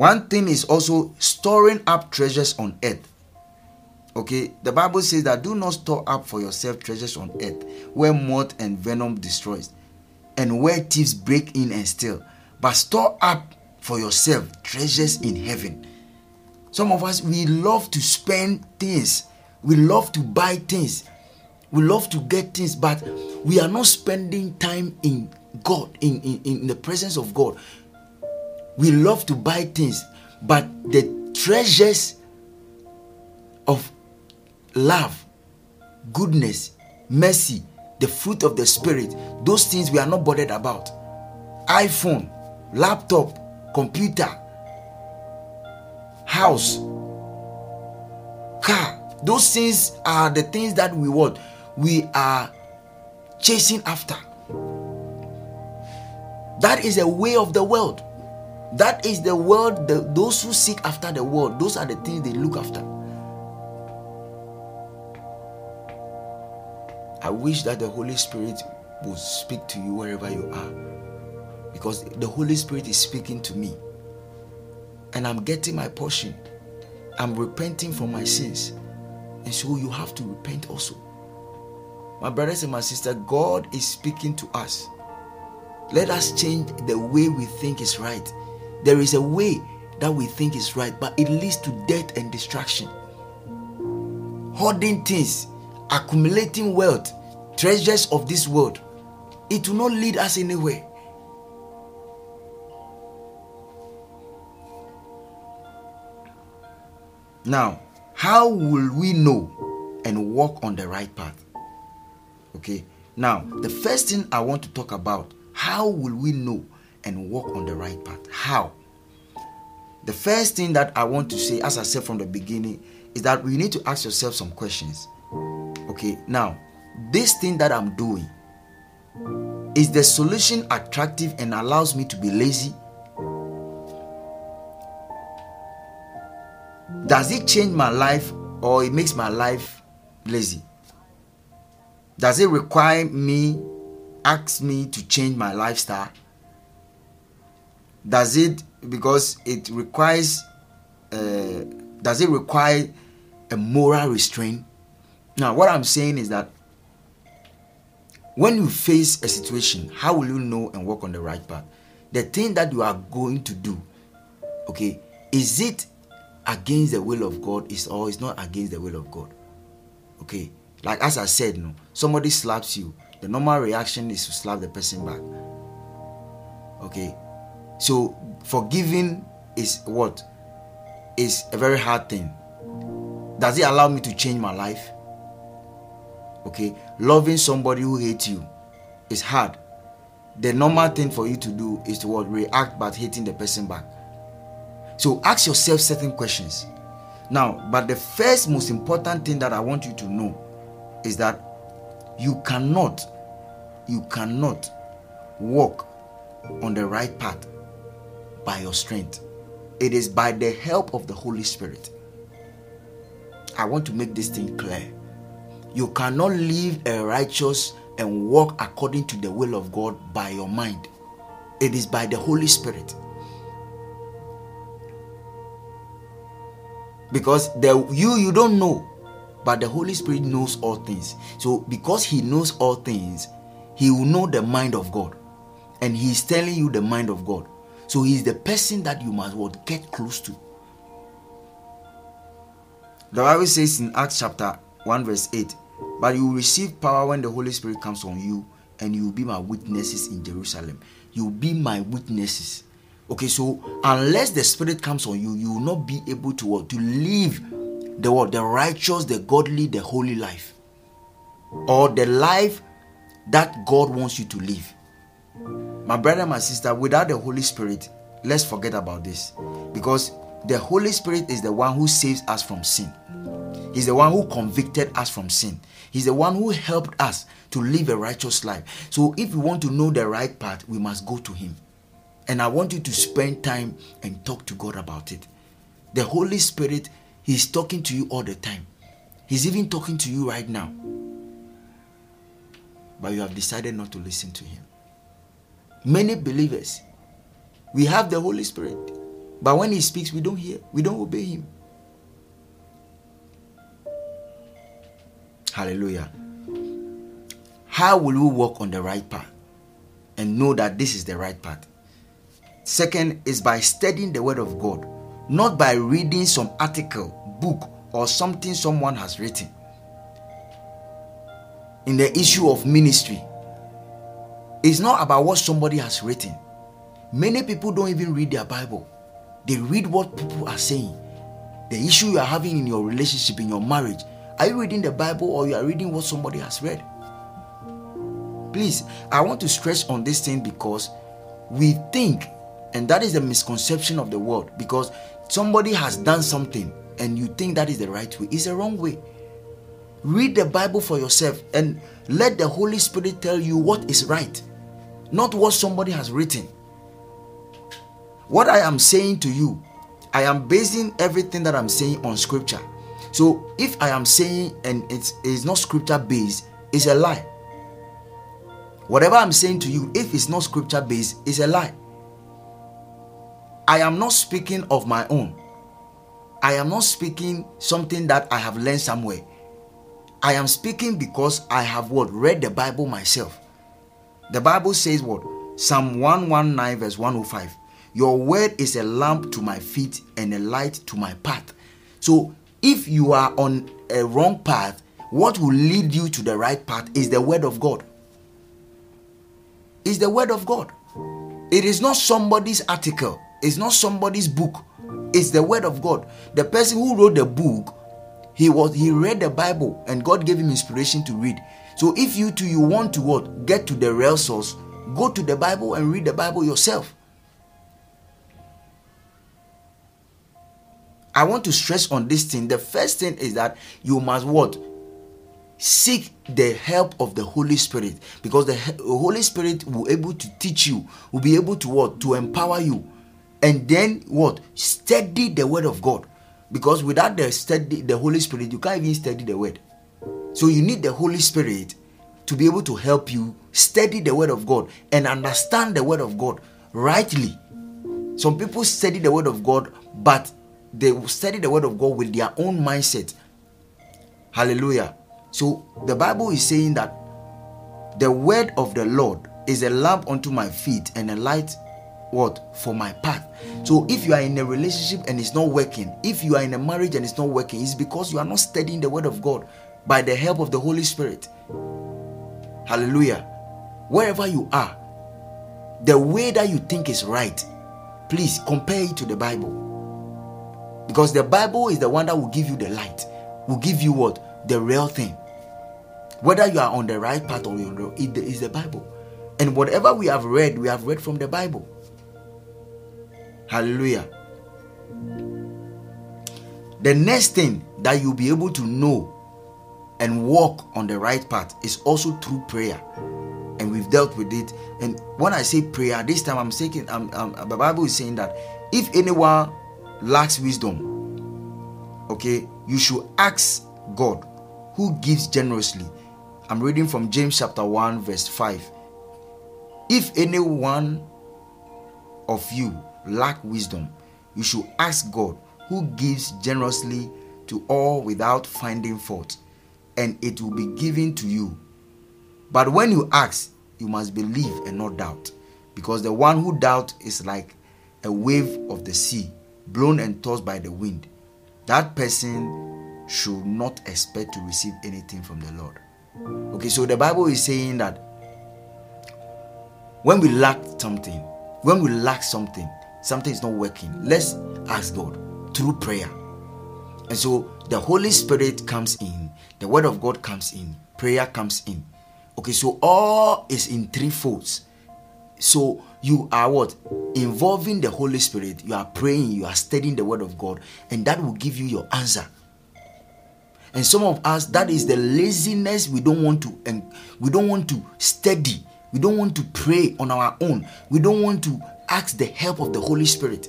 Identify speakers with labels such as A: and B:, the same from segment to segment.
A: One thing is also storing up treasures on earth. Okay, the Bible says that do not store up for yourself treasures on earth where moth and venom destroys and where thieves break in and steal, but store up for yourself treasures in heaven. Some of us we love to spend things, we love to buy things, we love to get things, but we are not spending time in God, in, in, in the presence of God. We love to buy things, but the treasures of love, goodness, mercy, the fruit of the Spirit, those things we are not bothered about. iPhone, laptop, computer, house, car. Those things are the things that we want. We are chasing after. That is a way of the world. That is the world. The, those who seek after the world, those are the things they look after. I wish that the Holy Spirit would speak to you wherever you are. Because the Holy Spirit is speaking to me. And I'm getting my portion. I'm repenting for my sins. And so you have to repent also. My brothers and my sisters, God is speaking to us. Let us change the way we think is right. There is a way that we think is right, but it leads to death and destruction. Hoarding things, accumulating wealth, treasures of this world, it will not lead us anywhere. Now, how will we know and walk on the right path? Okay, now the first thing I want to talk about how will we know and walk on the right path? How? The first thing that I want to say, as I said from the beginning, is that we need to ask yourself some questions. Okay, now, this thing that I'm doing, is the solution attractive and allows me to be lazy? Does it change my life or it makes my life lazy? Does it require me, ask me to change my lifestyle? Does it, because it requires, uh, does it require a moral restraint? Now, what I'm saying is that when you face a situation, how will you know and walk on the right path? The thing that you are going to do, okay, is it against the will of God is or is not against the will of God. Okay. Like as I said, no, somebody slaps you, the normal reaction is to slap the person back. Okay. So forgiving is what? Is a very hard thing. Does it allow me to change my life? Okay. Loving somebody who hates you is hard. The normal thing for you to do is to what? React but hating the person back. So ask yourself certain questions. Now, but the first most important thing that I want you to know is that you cannot, you cannot walk on the right path by your strength. It is by the help of the Holy Spirit. I want to make this thing clear. You cannot live a righteous and walk according to the will of God by your mind. It is by the Holy Spirit. because the you you don't know but the holy spirit knows all things so because he knows all things he will know the mind of god and he's telling you the mind of god so he's the person that you must what get close to. The bible says in acts chapter 1 verse 8 but you will receive power when the holy spirit comes on you and you will be my witnesses in jerusalem. You will be my witnesses. Okay, so unless the Spirit comes on you, you will not be able to to live the what the righteous, the godly, the holy life, or the life that God wants you to live. My brother, and my sister, without the Holy Spirit, let's forget about this, because the Holy Spirit is the one who saves us from sin. He's the one who convicted us from sin. He's the one who helped us to live a righteous life. So, if we want to know the right path, we must go to Him. And I want you to spend time and talk to God about it. The Holy Spirit, He's talking to you all the time. He's even talking to you right now. But you have decided not to listen to Him. Many believers, we have the Holy Spirit. But when he speaks, we don't hear, we don't obey him. Hallelujah. How will we walk on the right path and know that this is the right path? Second is by studying the word of God, not by reading some article, book, or something someone has written. In the issue of ministry, it's not about what somebody has written. Many people don't even read their Bible, they read what people are saying. The issue you are having in your relationship, in your marriage, are you reading the Bible or you are reading what somebody has read? Please, I want to stress on this thing because we think, and that is the misconception of the world, because somebody has done something and you think that is the right way. It's the wrong way. Read the Bible for yourself and let the Holy Spirit tell you what is right, not what somebody has written. What I am saying to you, I am basing everything that I'm saying on scripture. So if I am saying and it's, it's not scripture based, it's a lie. Whatever I'm saying to you, if it's not scripture based, is a lie. I am not speaking of my own. I am not speaking something that I have learned somewhere. I am speaking because I have what read the Bible myself. The Bible says what? Psalm 119 verse 105. Your word is a lamp to my feet and a light to my path. So if you are on a wrong path, what will lead you to the right path is the word of God is the word of God. It is not somebody's article, it's not somebody's book. It's the word of God. The person who wrote the book, he was he read the Bible and God gave him inspiration to read. So if you too you want to what? Get to the real source, go to the Bible and read the Bible yourself. I want to stress on this thing. The first thing is that you must what? seek the help of the holy spirit. Because the holy spirit will able to teach you will be able to what? To empower you. And then what? Study the word of god. Because without the study the holy spirit you can't even study the word so you need the holy spirit to be able to help you study the word of god and understand the word of god rightly. Some people study the word of god but they study the word of god with their own mindset. Hallelujah. So the Bible is saying that the word of the Lord is a lamp unto my feet and a light what? For my path. So if you are in a relationship and it's not working, if you are in a marriage and it's not working, it's because you are not studying the word of God by the help of the Holy Spirit. Hallelujah. Wherever you are, the way that you think is right, please compare it to the Bible. Because the Bible is the one that will give you the light, will give you what? the real thing. Whether you are on the right path or you're on the, it is the Bible. And whatever we have read, we have read from the Bible. Hallelujah. The next thing that you'll be able to know and walk on the right path is also through prayer. And we've dealt with it. And when I say prayer, this time I'm saying, I'm, I'm, the Bible is saying that if anyone lacks wisdom, okay, you should ask God who gives generously. I'm reading from James chapter 1, verse 5. If anyone of you lack wisdom, you should ask God, who gives generously to all without finding fault, and it will be given to you. But when you ask, you must believe and not doubt, because the one who doubts is like a wave of the sea, blown and tossed by the wind. That person should not expect to receive anything from the Lord. Okay, so the Bible is saying that when we lack something, when we lack something, something is not working, let's ask God through prayer. And so the Holy Spirit comes in, the Word of God comes in, prayer comes in. Okay, so all is in three folds. So you are what? Involving the Holy Spirit, you are praying, you are studying the Word of God, and that will give you your answer. And some of us that is the laziness we don't want to and we don't want to study. We don't want to pray on our own. We don't want to ask the help of the holy spirit.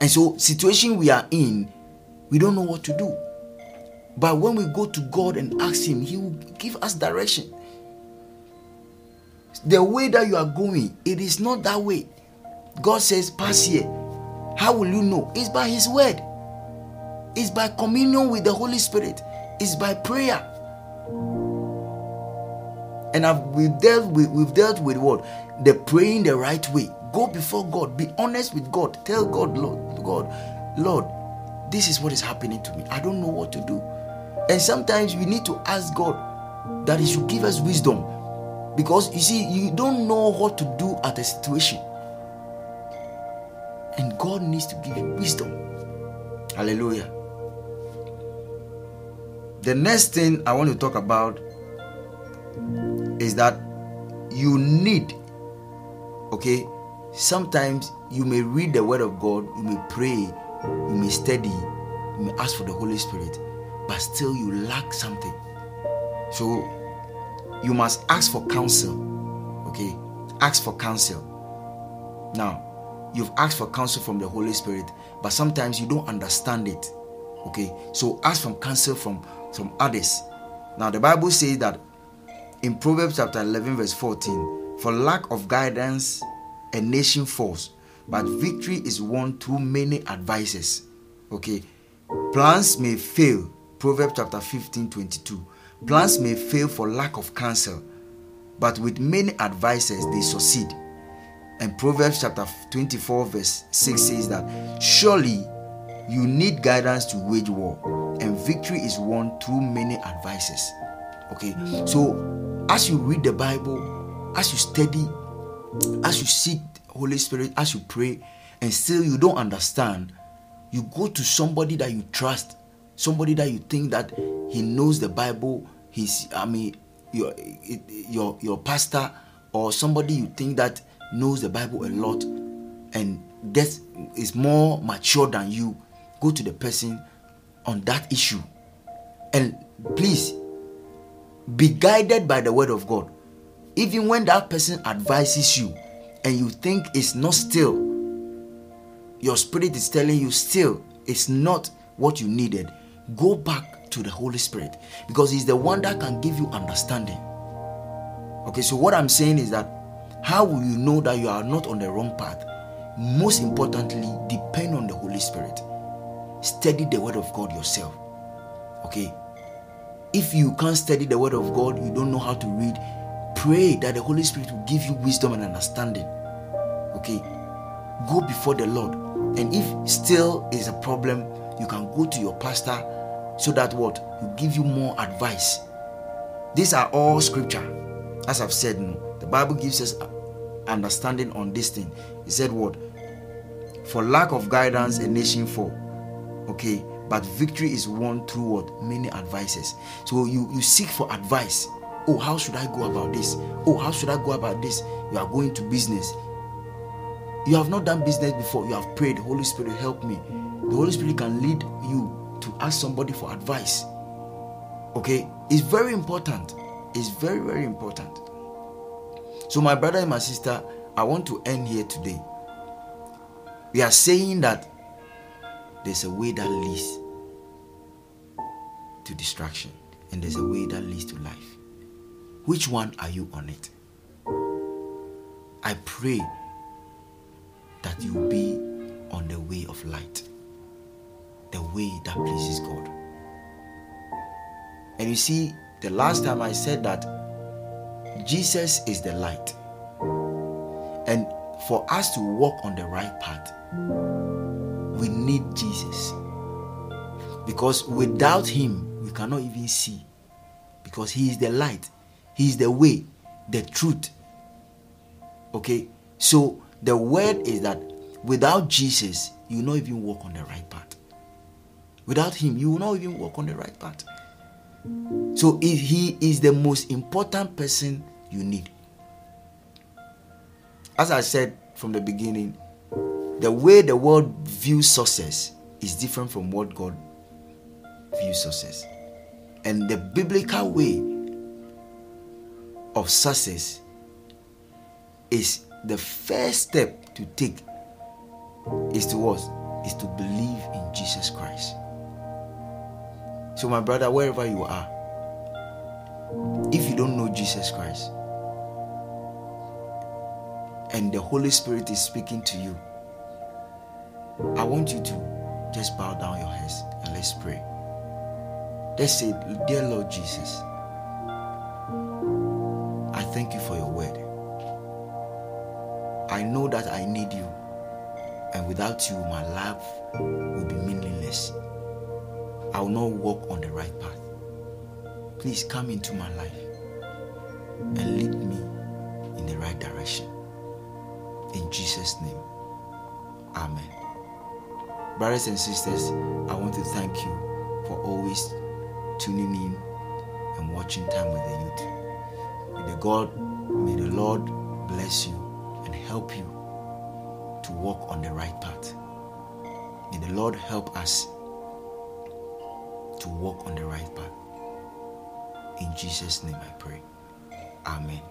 A: And so situation we are in we don't know what to do but when we go to god and ask him he will give us direction the way that you are going it is not that way god says pass here How will you know? It's by His word, it's by communion with the Holy Spirit, it's by prayer. And I've, we've dealt with we've dealt with what the praying the right way. Go before God. Be honest with God. Tell God, Lord, God, Lord, this is what is happening to me. I don't know what to do. And sometimes we need to ask God that He should give us wisdom. Because you see, you don't know what to do at a situation. And God needs to give you wisdom. Hallelujah. The next thing I want to talk about is that you need, okay, sometimes you may read the word of God, you may pray, you may study, you may ask for the Holy Spirit, but still you lack something. So you must ask for counsel. Okay? Ask for counsel. Now, you've asked for counsel from the Holy Spirit, but sometimes you don't understand it. Okay? So ask from counsel from from others. Now, the Bible says that in Proverbs chapter 11, verse 14, for lack of guidance, a nation falls, but victory is won through many advices. Okay? Plans may fail. Proverbs chapter 15, 22. Plans may fail for lack of counsel, but with many advices they succeed. And Proverbs chapter 24, verse 6 says that surely you need guidance to wage war, and victory is won through many advices. Okay, so as you read the Bible, as you study, as you seek Holy Spirit, as you pray, and still you don't understand, you go to somebody that you trust, somebody that you think that he knows the Bible. He's, I mean, your your your pastor or somebody you think that knows the Bible a lot and gets is more mature than you. Go to the person on that issue, and please be guided by the word of God. Even when that person advises you and you think it's not still, your spirit is telling you still it's not what you needed, go back to the Holy Spirit because He's the one that can give you understanding. Okay, so what I'm saying is that how will you know that you are not on the wrong path? Most importantly, depend on the Holy Spirit. Study the Word of God yourself. Okay, if you can't study the word of God, you don't know how to read, pray that the Holy Spirit will give you wisdom and understanding. Okay? Go before the Lord. And if still is a problem, you can go to your pastor so that what? will give you more advice. These are all scripture. As I've said, the Bible gives us understanding on this thing. He said what? For lack of guidance, a nation fall. Okay, but victory is won through what many advices so you you seek for advice oh how should i go about this oh how should i go about this you are going to business you have not done business before you have prayed holy spirit help me the holy spirit can lead you to ask somebody for advice. Okay? It's very important. It's very very important. So my brother and my sister i want to end here today. We are saying that there's a way that leads to distraction and there's a way that leads to life. Which one are you on it? I pray that you be on the way of light, the way that pleases God. And you see, the last time I said that Jesus is the light. And for us to walk on the right path, we need Jesus. Because without Him, we cannot even see. Because He is the light, He is the way, the truth. Okay? So the word is that without Jesus, you not even walk on the right path. Without Him, you will not even walk on the right path. So if He is the most important person you need. As I said from the beginning, the way the world views success is different from what God views success. And the biblical way of success is the first step to take is to what? Is to believe in Jesus Christ. So, my brother, wherever you are, if you don't know Jesus Christ and the Holy Spirit is speaking to you, I want you to just bow down your heads and let's pray. Let's say, Dear Lord Jesus, I thank you for your word. I know that I need you, and without you, my life will be meaningless. I will not walk on the right path. Please come into my life and lead me in the right direction. In Jesus' name, Amen. Brothers and sisters, I want to thank you for always tuning in and watching Time with the Youth. May the God, may the Lord bless you and help you to walk on the right path. May the Lord help us to walk on the right path. In Jesus' name I pray. Amen.